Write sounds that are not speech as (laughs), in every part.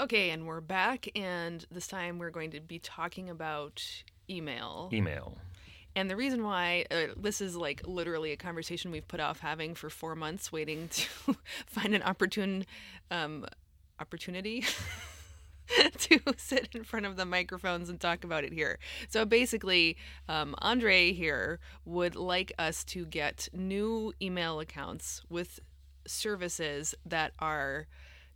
Okay, and we're back, and this time we're going to be talking about email. Email. And the reason why uh, this is like literally a conversation we've put off having for four months, waiting to (laughs) find an opportune um, opportunity (laughs) to sit in front of the microphones and talk about it here. So basically, um, Andre here would like us to get new email accounts with services that are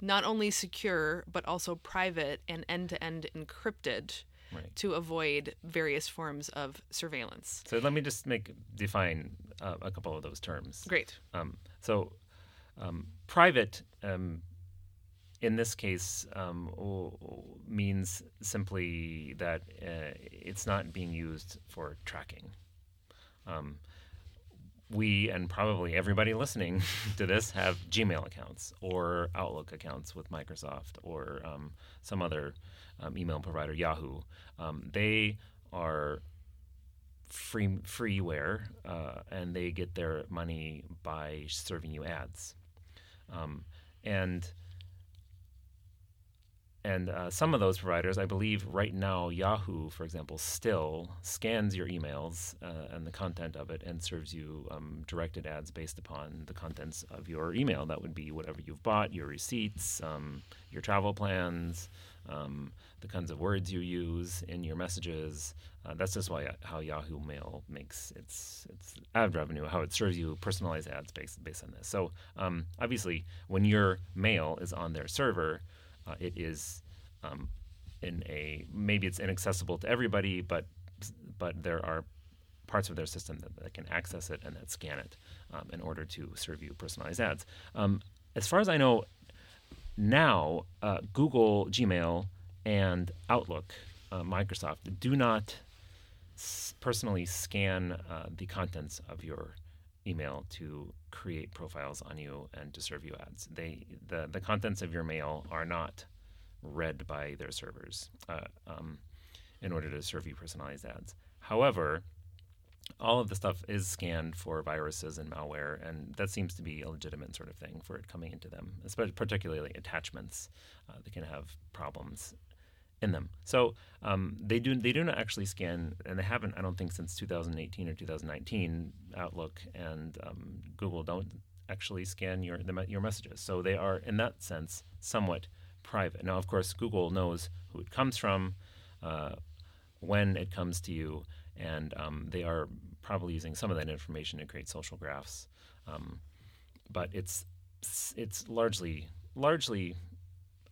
not only secure but also private and end-to-end encrypted Right. to avoid various forms of surveillance. So let me just make define uh, a couple of those terms. Great. Um, so um, private, um, in this case, um, means simply that uh, it's not being used for tracking. We and probably everybody listening (laughs) to this have Gmail accounts or Outlook accounts with Microsoft or um, some other um, email provider, Yahoo. Um, they are free freeware, uh, and they get their money by serving you ads, um, and and uh, some of those providers, I believe, right now, Yahoo, for example, still scans your emails uh, and the content of it and serves you um, directed ads based upon the contents of your email. That would be whatever you've bought, your receipts, um, your travel plans, um, the kinds of words you use in your messages. Uh, that's just why how Yahoo Mail makes its its ad revenue, how it serves you personalized ads based based on this. So um, obviously, when your mail is on their server, uh, it is um, in a maybe it's inaccessible to everybody, but but there are parts of their system that, that can access it and that scan it um, in order to serve you personalized ads. Um, as far as I know, now uh, Google, Gmail, and Outlook, uh, Microsoft do not s- personally scan uh, the contents of your email to create profiles on you and to serve you ads. They the the contents of your mail are not read by their servers uh, um, in order to serve you personalized ads. However, all of the stuff is scanned for viruses and malware, and that seems to be a legitimate sort of thing for it coming into them, especially particularly attachments uh, that can have problems in them. So um, they do they do not actually scan, and they haven't. I don't think since 2018 or 2019. Outlook and um, Google don't actually scan your the, your messages, so they are in that sense somewhat private. Now, of course, Google knows who it comes from, uh, when it comes to you, and um, they are probably using some of that information to create social graphs. Um, but it's it's largely largely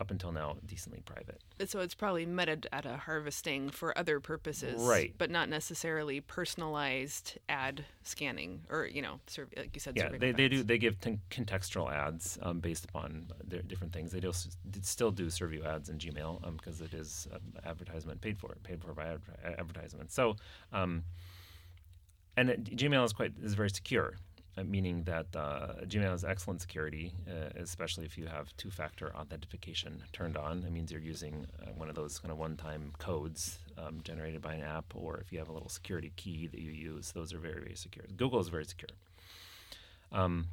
up until now decently private. So it's probably metadata harvesting for other purposes, Right. But not necessarily personalized ad scanning, or you know, serv- like you said. Yeah, they, they ads. do they give t- contextual ads um, based upon their different things. They do s- still do serve you ads in Gmail because it is um, advertisement paid for, paid for by adver- advertisement. So, um, and it, Gmail is quite is very secure, uh, meaning that uh, Gmail has excellent security, uh, especially if you have two-factor authentication turned on. It means you're using uh, one of those kind of one-time codes um, generated by an app, or if you have a little security key that you use. Those are very very secure. Google is very secure. Um,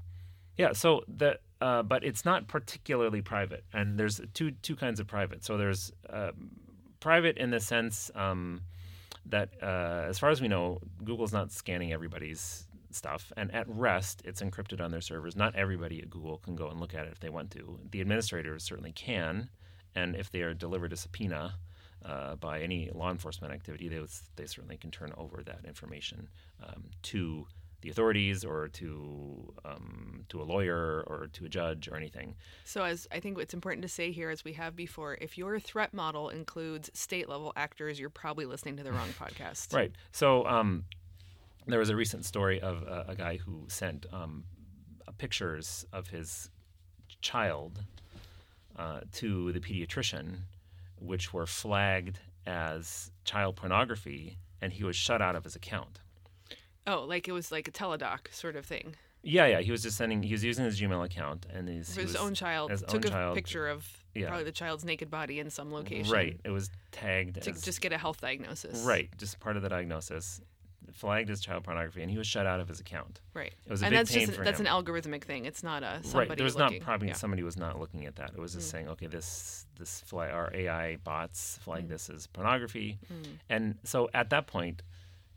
yeah, so the uh, but it's not particularly private, and there's two two kinds of private. So there's um, private in the sense um, that, uh, as far as we know, Google's not scanning everybody's stuff, and at rest, it's encrypted on their servers. Not everybody at Google can go and look at it if they want to. The administrators certainly can, and if they are delivered a subpoena. Uh, by any law enforcement activity, they, they certainly can turn over that information um, to the authorities or to um, to a lawyer or to a judge or anything. So, as I think what's important to say here, as we have before, if your threat model includes state level actors, you're probably listening to the wrong (laughs) podcast. Right. So um, there was a recent story of a, a guy who sent um, pictures of his child uh, to the pediatrician, which were flagged as child pornography, and he was shut out of his account. Oh, like it was like a teledoc sort of thing. Yeah, yeah. He was just sending. He was using his Gmail account, and his, his own child his took own a child- picture of yeah. probably the child's naked body in some location. Right. It was tagged To as just get a health diagnosis. Right, just part of the diagnosis. Flagged as child pornography, and he was shut out of his account. Right. It was a and big that's pain just for that's him. an algorithmic thing. It's not a somebody right. There was looking. not probably yeah. Mm. somebody was not looking at that. It was just saying, okay, this this flag our AI bots flag Mm. this as pornography, and so at that point,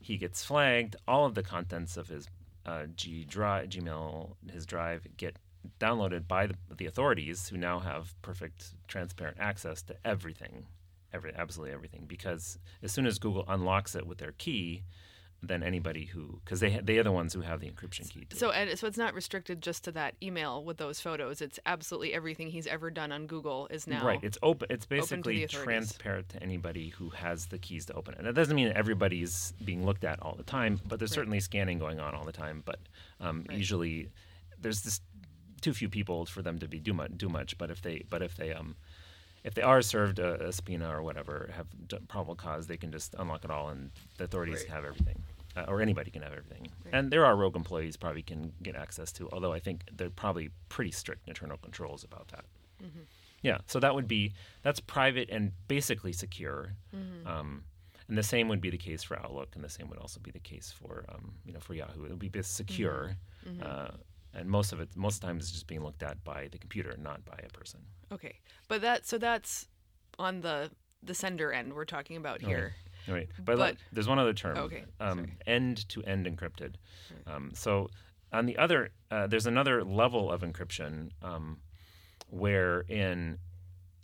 he gets flagged. All of the contents of his uh, G drive, Gmail, his drive get downloaded by the, the authorities, who now have perfect, transparent access to everything, every absolutely everything. Because as soon as Google unlocks it with their key, then anybody who because they they are the ones who have the encryption key. To. So and so it's not restricted just to that email with those photos. It's absolutely everything he's ever done on Google is now Right. It's open. It's basically authorities. transparent to anybody who has the keys to open it. And that doesn't mean that everybody's being looked at all the time, but there's Right. certainly scanning going on all the time. But um, Right. usually, there's just too few people for them to be do much. Do much. But if they, but if they, um, if they are served a, a subpoena or whatever, have probable cause, they can just unlock it all, and the authorities Right. have everything. Uh, or anybody can have everything, Right. and there are rogue employees probably can get access to. Although I think they're probably pretty strict internal controls about that. Yeah, so that would be that's private and basically secure. Um, and the same would be the case for Outlook, and the same would also be the case for um, you know for Yahoo. It would be secure, Uh, and most of it most of the time is just being looked at by the computer, not by a person. Okay, but that so that's on the the sender end we're talking about here. Right, but, But- there's one other term. Okay, um, end-to-end encrypted. Um, so on the other, uh, there's another level of encryption um, wherein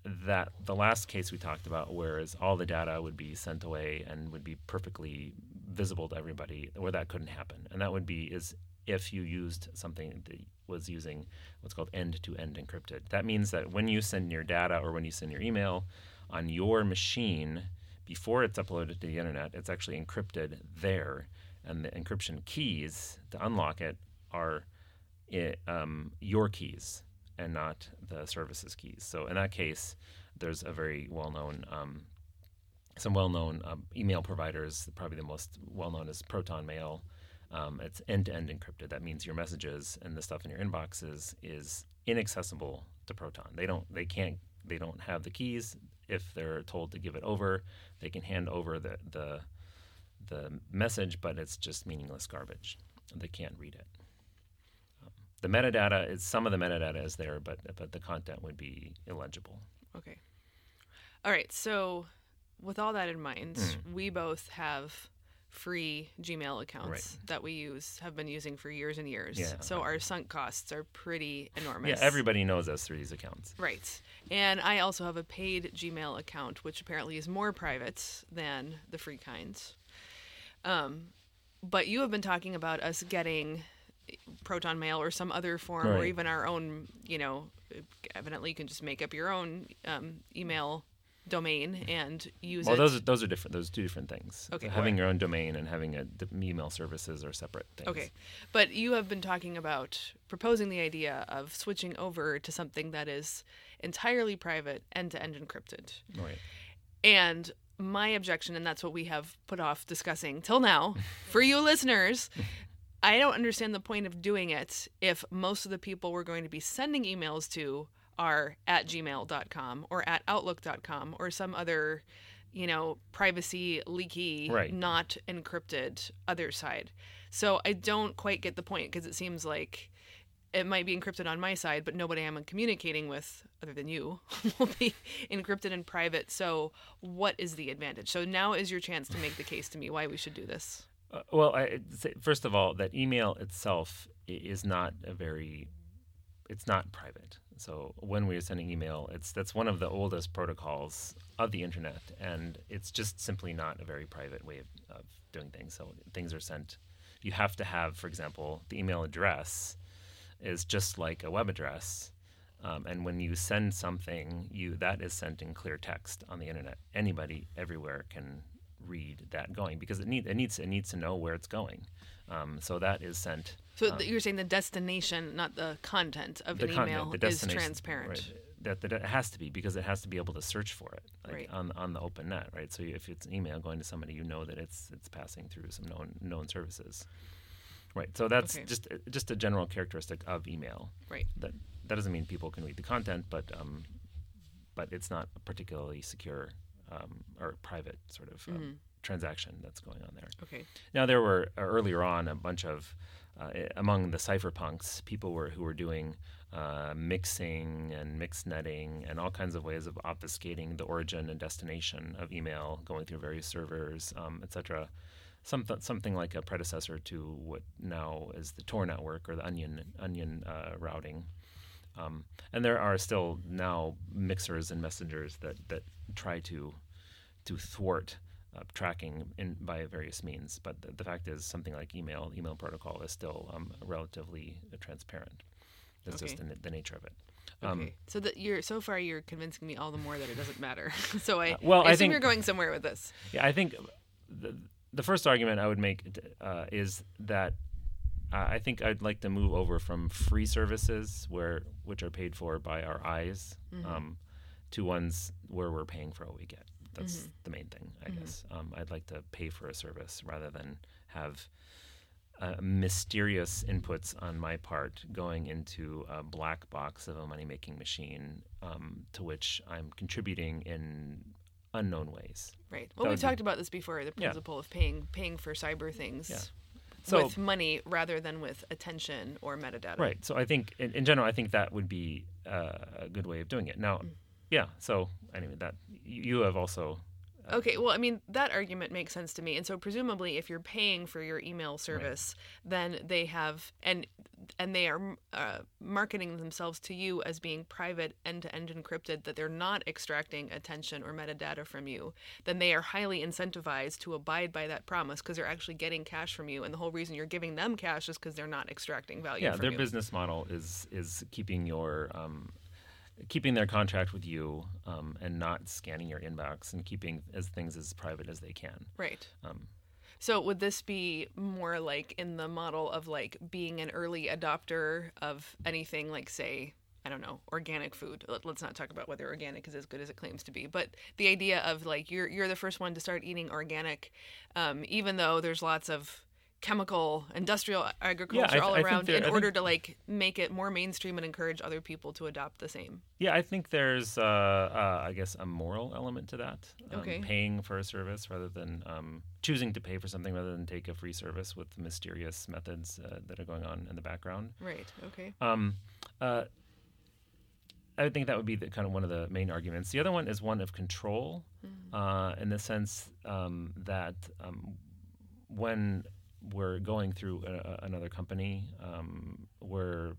that the last case we talked about, whereas all the data would be sent away and would be perfectly visible to everybody, where that couldn't happen, and that would be is if you used something that was using what's called end-to-end encrypted. That means that when you send your data or when you send your email on your machine before it's uploaded to the internet, it's actually encrypted there, and the encryption keys to unlock it are i um, your keys and not the service's keys. So in that case, there's a very well-known, um, some well-known um, email providers. Probably the most well-known is Proton Mail. Um, it's end-to-end encrypted. That means your messages and the stuff in your inboxes is inaccessible to Proton. They don't. They can't. They don't have the keys. If they're told to give it over, they can hand over the the the message, but it's just meaningless garbage. They can't read it. Um, the metadata is some of the metadata is there, but but the content would be illegible. Okay. All right. So, with all that in mind, Hmm. we both have free Gmail accounts that we use, have been using for years and years. Yeah. So our sunk costs are pretty enormous. Yeah, everybody knows us through these accounts. Right. And I also have a paid Gmail account, which apparently is more private than the free kinds. Um, but you have been talking about us getting Proton Mail or some other form, or even our own, you know, evidently you can just make up your own um, email domain and use Well, it. those are, those are different. Those are two different things. Okay. having your own domain and having a email services are separate things. Okay. But you have been talking about proposing the idea of switching over to something that is entirely private, end to end encrypted. Right. And my objection, and that's what we have put off discussing till now, (laughs) for you listeners, I don't understand the point of doing it if most of the people we're going to be sending emails to are at gmail.com or at outlook.com or some other, you know, privacy leaky, Right. not encrypted other side. So I don't quite get the point because it seems like it might be encrypted on my side, but nobody I'm communicating with, other than you, (laughs) will be encrypted in private. So, what is the advantage? So, now is your chance to make the case to me why we should do this. Uh, well, I, first of all, that email itself is not a very, it's not private. So when we are sending email, it's that's one of the oldest protocols of the internet, and it's just simply not a very private way of, of doing things. So things are sent. You have to have, for example, the email address is just like a web address. Um, and when you send something, you that is sent in clear text on the internet. Anybody, everywhere, can read that going because it need it needs it needs to know where it's going. Um, so that is sent. So, th- you're saying the destination, not the content of The an content, email, is transparent. right, That, that it has to be because it has to be able to search for it like Right. on on the open net, right? So if it's an email going to somebody, you know that it's it's passing through some known known services, right? So that's Okay. just just a general characteristic of email. Right. That that doesn't mean people can read the content, but um, but it's not a particularly secure um, or private sort of um, Mm-hmm. transaction that's going on there. Okay. Now there were uh, earlier on a bunch of uh, among the cypherpunks people were who were doing uh, mixing and mix netting and all kinds of ways of obfuscating the origin and destination of email going through various servers, um, etc. Something something like a predecessor to what now is the Tor network or the Onion Onion uh, routing. Um, and there are still now mixers and messengers that, that try to to thwart uh, tracking in by various means. But the, the, fact is, something like email, email protocol, is still um, relatively transparent. That's okay. just the, the, nature of it. Um, okay. So that you're so far you're convincing me all the more that it doesn't matter. (laughs) so I, uh, well, I, I assume think, you're going somewhere with this. Yeah, I think the the first argument I would make uh, is that uh, I think I'd like to move over from free services where which are paid for by our eyes mm-hmm. um, to ones where we're paying for what we get. That's mm-hmm. the main thing, I mm-hmm. guess. Um, I'd like to pay for a service rather than have uh, mysterious inputs on my part going into a black box of a money making machine um, to which I'm contributing in unknown ways. Right. Well, we talked be, about this before the principle yeah. of paying paying for cyber things. Yeah. So, with money rather than with attention or metadata. Right. So I think, in, in general, I think that would be uh, a good way of doing it. Now, mm. yeah. So anyway, that you have also Okay, well, I mean, that argument makes sense to me. And so presumably if you're paying for your email service, right. then they have and and they are uh, marketing themselves to you as being private end-to-end encrypted that they're not extracting attention or metadata from you, then they are highly incentivized to abide by that promise because they're actually getting cash from you and the whole reason you're giving them cash is because they're not extracting value yeah, their you. business model is is keeping your um, keeping their contract with you um, and not scanning your inbox and keeping as things as private as they can. Right. Um, so would this be more like in the model of like being an early adopter of anything like say I don't know, organic food. Let's not talk about whether organic is as good as it claims to be, but the idea of like you're you're the first one to start eating organic, um, even though there's lots of chemical industrial agriculture yeah, I, all I around in I order think, to like make it more mainstream and encourage other people to adopt the same yeah i think there's uh, uh, i guess a moral element to that um, okay. paying for a service rather than um, choosing to pay for something rather than take a free service with mysterious methods uh, that are going on in the background right okay um, uh, I think that would be the, kind of one of the main arguments. The other one is one of control, mm. in the sense um, that um, when we're going through a, another company. Um, we're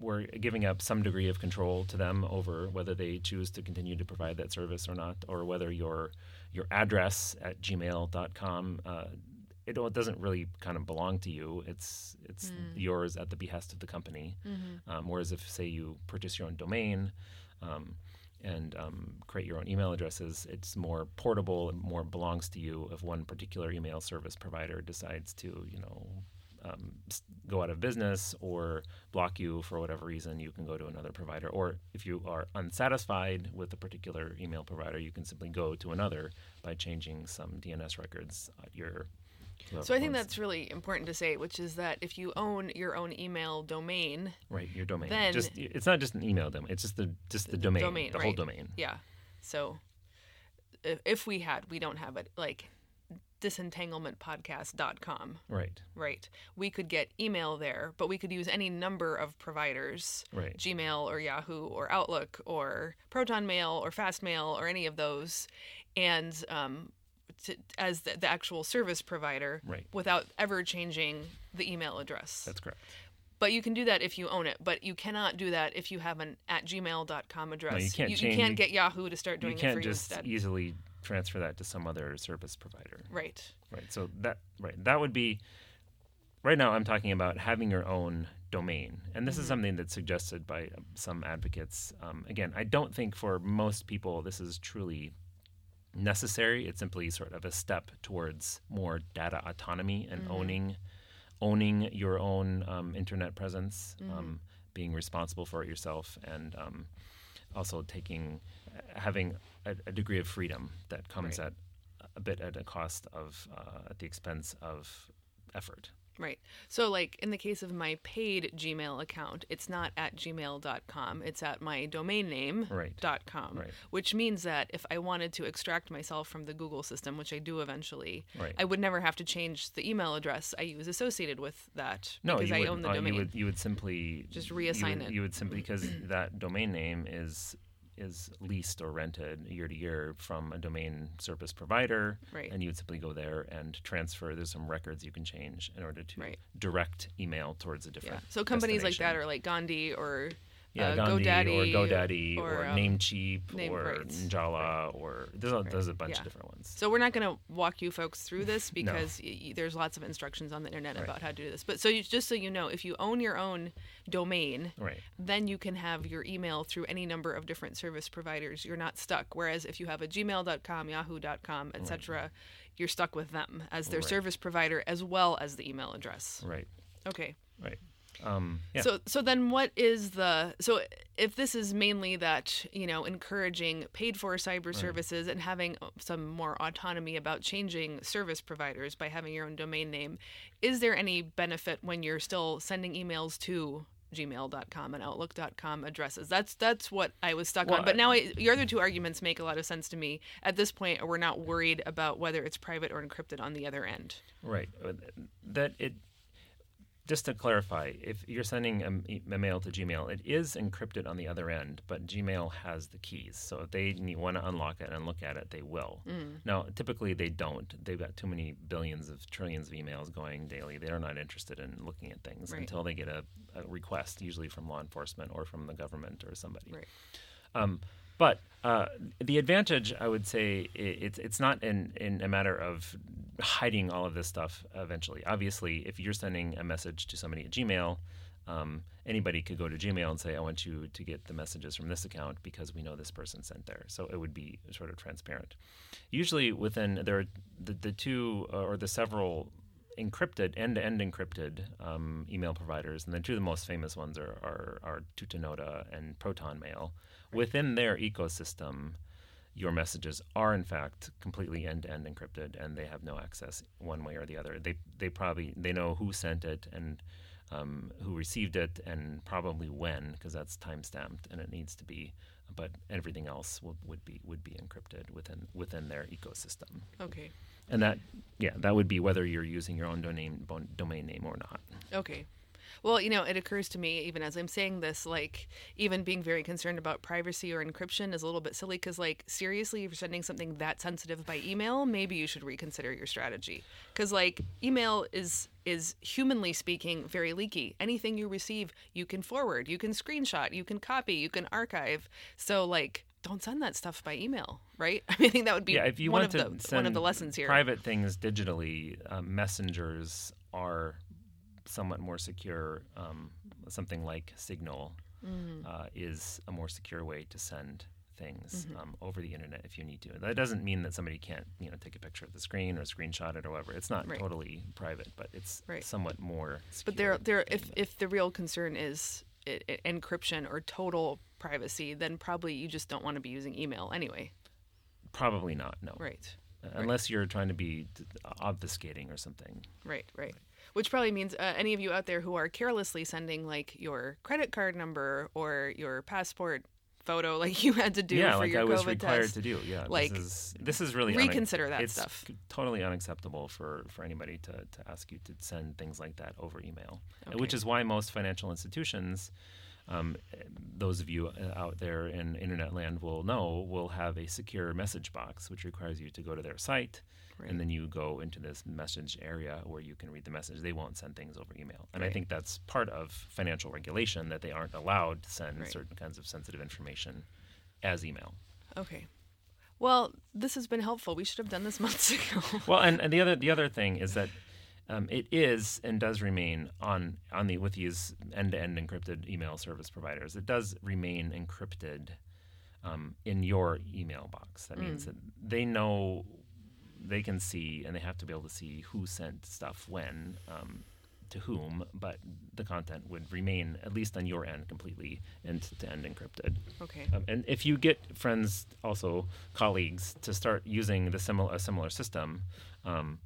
we're giving up some degree of control to them over whether they choose to continue to provide that service or not, or whether your your address at gmail.com uh, it, it, doesn't really kind of belong to you. It's it's mm. yours at the behest of the company. Mm-hmm. Um, whereas if say you purchase your own domain, um, and um, create your own email addresses. It's more portable and more belongs to you if one particular email service provider decides to, you know, um, go out of business or block you for whatever reason, you can go to another provider. Or if you are unsatisfied with a particular email provider, you can simply go to another by changing some DNS records at your so I think that's really important to say, which is that if you own your own email domain, right, your domain, then just it's not just an email domain; it's just the just the, the domain, domain, the right. whole domain. Yeah. So if, we had, we don't have it like disentanglementpodcast.com. Right. Right. We could get email there, but we could use any number of providers. Right. Gmail or Yahoo or Outlook or Proton Mail or Fastmail or any of those. And um, to, as the, the, actual service provider right. without ever changing the email address. That's correct. But you can do that if you own it. But you cannot do that if you have an at gmail.com address. No, you can't you, change, you can't get Yahoo to start doing it for you instead. You can't just easily transfer that to some other service provider. Right. Right. So that right that would be right now I'm talking about having your own domain. And this mm-hmm. is something that's suggested by some advocates. Um, again, I don't think for most people this is truly necessary. It's simply sort of a step towards more data autonomy and mm-hmm. owning owning your own um, internet presence, mm-hmm. um, being responsible for it yourself, and um, also taking having a, a, degree of freedom that comes right. at a bit at a cost of uh, at the expense of effort. Right. So, like in the case of my paid Gmail account, it's not at gmail.com. It's at my domain name Right. dot com, Right. which means that if I wanted to extract myself from the Google system, which I do eventually, Right. I would never have to change the email address I use associated with that No, because you I would, own the uh, domain. You would, you would simply Just you reassign would- it. You would simply because that domain name is is leased or rented year to year from a domain service provider, Right. and you would simply go there and transfer. There's some records you can change in order to Right. direct email towards a yeah. different. So companies like that are like Gandi or yeah, uh, Gandi GoDaddy or GoDaddy or, or, um, Namecheap Name- or right. Njalla or there's a, there's a bunch Yeah. of different ones. So we're not going to walk you folks through this (laughs) because y- y- there's lots of instructions on the internet Right. about how to do this. But so you, just so you know, if you own your own domain, then you can have your email through any number of different service providers. You're not stuck. Whereas if you have a gmail.com, yahoo.com, etc., you're stuck with them as their service provider as well as the email address. Right. Okay. Right. Um, yeah. So so then what is the so if this is mainly that, you know, encouraging paid for cyber services and having some more autonomy about changing service providers by having your own domain name, is there any benefit when you're still sending emails to gmail.com and outlook.com addresses that's that's what i was stuck Well, on but now I, your other two arguments make a lot of sense to me at this point we're not worried about whether it's private or encrypted on the other end Right. That it. Just to clarify, if you're sending a mail to Gmail, it is encrypted on the other end, but Gmail has the keys. So if they want to unlock it and look at it, they will. Mm. Now, typically they don't. They've got too many billions of trillions of emails going daily. They're not interested in looking at things Right. until they get a, a request, usually from law enforcement or from the government or somebody. right Um, but uh, the advantage, I would say, it's it's not in, in a matter of hiding all of this stuff. Eventually, obviously, if you're sending a message to somebody at Gmail, um, anybody could go to Gmail and say, "I want you to get the messages from this account because we know this person sent there." So it would be sort of transparent. Usually, within there are the, the two uh, or the several encrypted end-to-end encrypted um, email providers, and the two of the most famous ones are are, are Tutanota and Proton Mail. Within their ecosystem, your messages are in fact completely end-to-end encrypted, and they have no access one way or the other. They they probably they know who sent it and um, who received it, and probably when, because that's time stamped and it needs to be. But everything else would, would be would be encrypted within within their ecosystem. okay And that, yeah, that would be whether you're using your own domain domain name or not. Okay. Well, you know, it occurs to me, even as I'm saying this, like, even being very concerned about privacy or encryption is a little bit silly because, like, seriously, if you're sending something that sensitive by email, maybe you should reconsider your strategy. Because, like, email is is humanly speaking very leaky. Anything you receive, you can forward, you can screenshot, you can copy, you can archive. So, like, don't send that stuff by email, right? (laughs) I mean, I think that would be yeah, if you one want of to the send one of the lessons here. private things digitally, um, messengers are somewhat more secure. Um, something like Signal Mm-hmm. uh, is a more secure way to send things Mm-hmm. um, over the internet if you need to. That doesn't mean that somebody can't, you know, take a picture of the screen or screenshot it or whatever. It's not Right. totally private, but it's Right. somewhat more. Secure But there, there. If if the real concern is i i encryption or total privacy, then probably you just don't want to be using email anyway. probably not. No, Right. Uh, unless you're trying to be obfuscating or something. Right. Right. Which probably means uh, any of you out there who are carelessly sending like your credit card number or your passport photo, (laughs) like you had to do yeah, for like your I was COVID required test, to do. Yeah, Like, this is this is really reconsider that it's stuff. Totally unacceptable for for anybody to to ask you to send things like that over email, uh, which is why most financial institutions. Um, those of you uh, out there in internet land will know will have a secure message box, which requires you to go to their site, Right. and then you go into this message area where you can read the message. They won't send things over email, and I think that's part of financial regulation that they aren't allowed to send Right. certain kinds of sensitive information as email. Okay. Well, this has been helpful. We should have done this (laughs) months ago. Well, and, and the other the other thing is that um, it is and does remain on on the with these end to end encrypted email service providers. It does remain encrypted um, in your email box. That means that they know they can see and they have to be able to see who sent stuff when. Um, to whom, but the content would remain, at least on your end, completely end to end encrypted. okay. Um, and if you get friends, also colleagues, to start using the similar a similar system, um,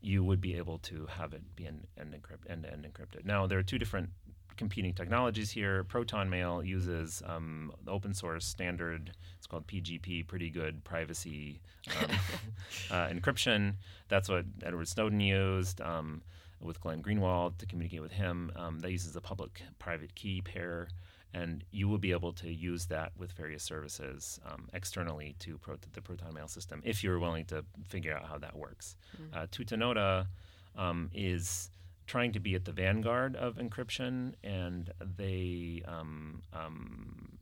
you would be able to have it be end end encrypt, end, end encrypted. Now there are two different competing technologies here. Proton Mail uses um, open source standard. It's called PGP, pretty good privacy um, (laughs) uh, encryption. That's what Edward Snowden used um, with Glenn Greenwald to communicate with him. Um, that uses a public-private key pair. And you will be able to use that with various services um, externally to pro- the Proton Mail system if you're willing to figure out how that works. Mm-hmm. Uh, Tutanota um, is trying to be at the vanguard of encryption, and they um, um,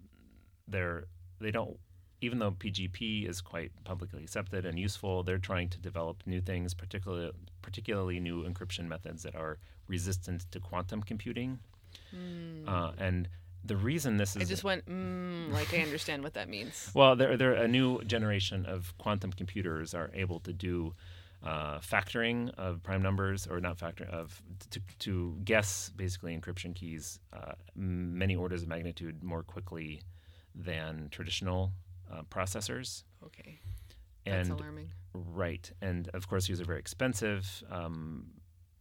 they're they don't even though PGP is quite publicly accepted and useful, they're trying to develop new things, particularly particularly new encryption methods that are resistant to quantum computing. Mm. Uh, and the reason this is I just went mm, like I understand what that means. Well, there, there a new generation of quantum computers are able to do uh, factoring of prime numbers, or not factor of to, to guess basically encryption keys uh, many orders of magnitude more quickly than traditional uh, processors. Okay, that's and, alarming. Right, and of course these are very expensive. Um,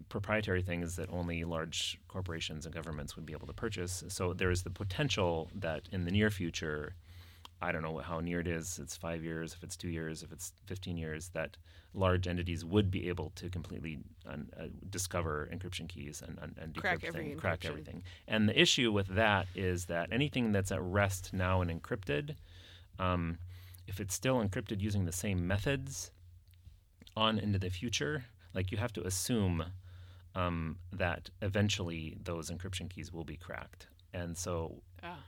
proprietary things that only large corporations and governments would be able to purchase. So there is the potential that in the near future, I don't know how near it is. It's five years, if it's two years, if it's 15 years, that large entities would be able to completely uh, discover encryption keys and, and, and crack, every crack everything. And the issue with that is that anything that's at rest now and encrypted, um, if it's still encrypted using the same methods on into the future, like you have to assume um, that eventually those encryption keys will be cracked. And so, ah.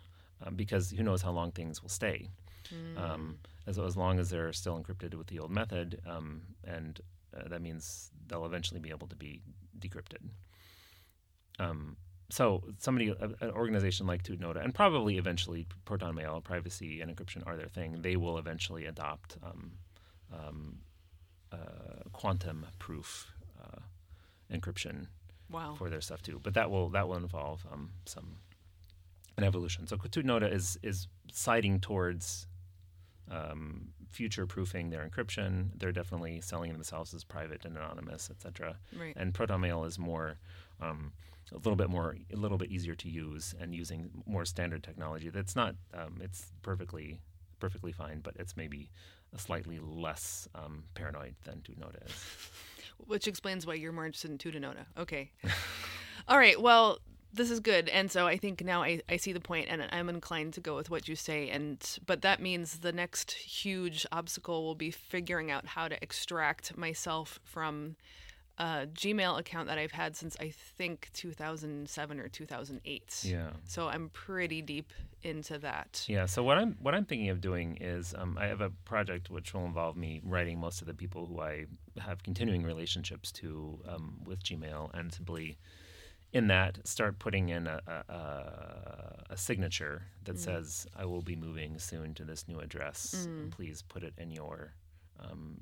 Um, because who knows how long things will stay. Mm. Um, as, as long as they're still encrypted with the old method, um, and uh, that means they'll eventually be able to be decrypted. Um, so somebody, an organization like Tutanota, and probably eventually Proton Mail, privacy and encryption are their thing. They will eventually adopt um, um, uh, quantum proof uh, encryption wow. for their stuff too. But that will that will involve um, some an evolution. So Tutanota is is siding towards um, future proofing their encryption. They're definitely selling themselves as private and anonymous, etc. Right. And ProtonMail is more um, a little bit more a little bit easier to use and using more standard technology. That's not um, it's perfectly perfectly fine, but it's maybe a slightly less um, paranoid than Tutanota is. Which explains why you're more interested in Tutanota. Okay. (laughs) All right. Well, this is good. And so i think now I, I see the point and i'm inclined to go with what you say. And but that means the next huge obstacle will be figuring out how to extract myself from a gmail account that i've had since i think 2007 or 2008 yeah. So i'm pretty deep into that. Yeah. So what i'm what i'm thinking of doing is um, i have a project which will involve me writing most of the people who i have continuing relationships to um, with gmail and simply in that start putting in a, a, a signature that mm. says i will be moving soon to this new address mm. please put it in your um,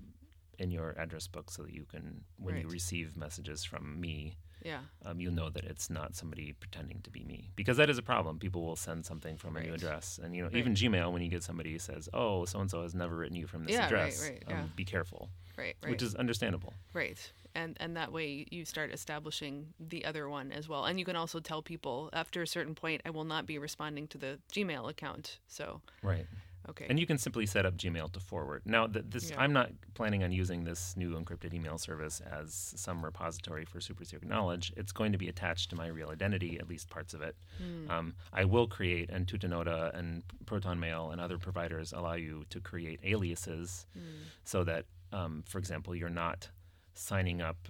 in your address book so that you can when right. you receive messages from me yeah. Um, you'll know that it's not somebody pretending to be me. Because that is a problem. People will send something from right. a new address. And you know right. even gmail when you get somebody who says oh so and so has never written you from this yeah, address right, right, um, yeah. be careful. Right, right. which is understandable. Right. And and that way you start establishing the other one as well. And you can also tell people after a certain point i will not be responding to the gmail account. So right okay and you can simply set up gmail to forward now th- this yeah. i'm not planning on using this new encrypted email service as some repository for super secret knowledge it's going to be attached to my real identity at least parts of it mm. um, i will create and tutanota and proton mail and other providers allow you to create aliases mm. so that um, for example you're not signing up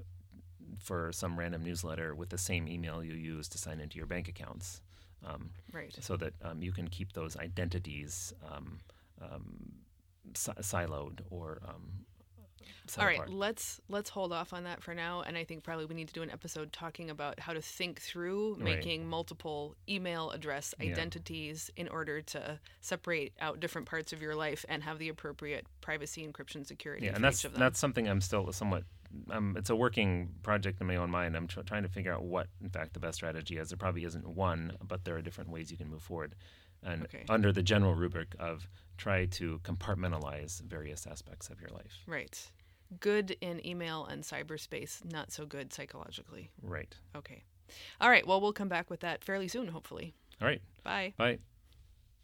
for some random newsletter with the same email you use to sign into your bank accounts. Um, right. So that um, you can keep those identities um, um si- siloed or. Um, All right, apart. let's let's hold off on that for now, and I think probably we need to do an episode talking about how to think through making right. multiple email address identities yeah. in order to separate out different parts of your life and have the appropriate privacy, encryption, security. Yeah, and that's that's something I'm still somewhat um, it's a working project in my own mind. I'm tr- trying to figure out what, in fact, the best strategy is. There probably isn't one, but there are different ways you can move forward. And okay. under the general rubric of try to compartmentalize various aspects of your life. Right. good in email and cyberspace, not so good psychologically. Right. Okay. All right. Well, we'll come back with that fairly soon, hopefully. All right. Bye. Bye.